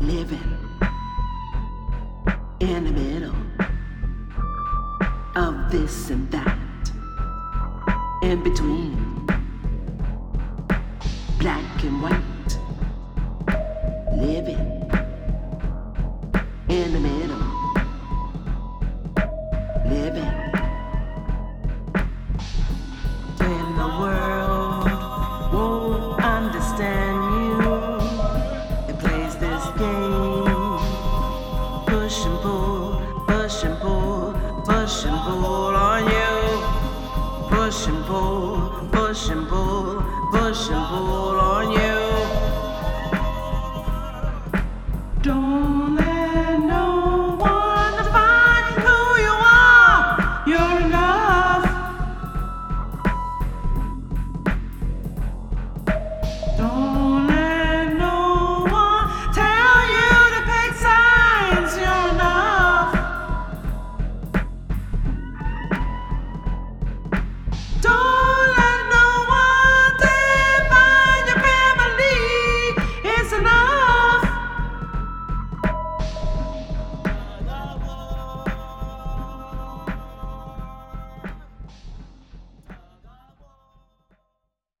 living in the middle of this and that, in between black and white, living in the middle, living in the world. thing. Push and pull, push and pull, push and pull on you. Push and pull, push and pull, push and pull on you. Don't let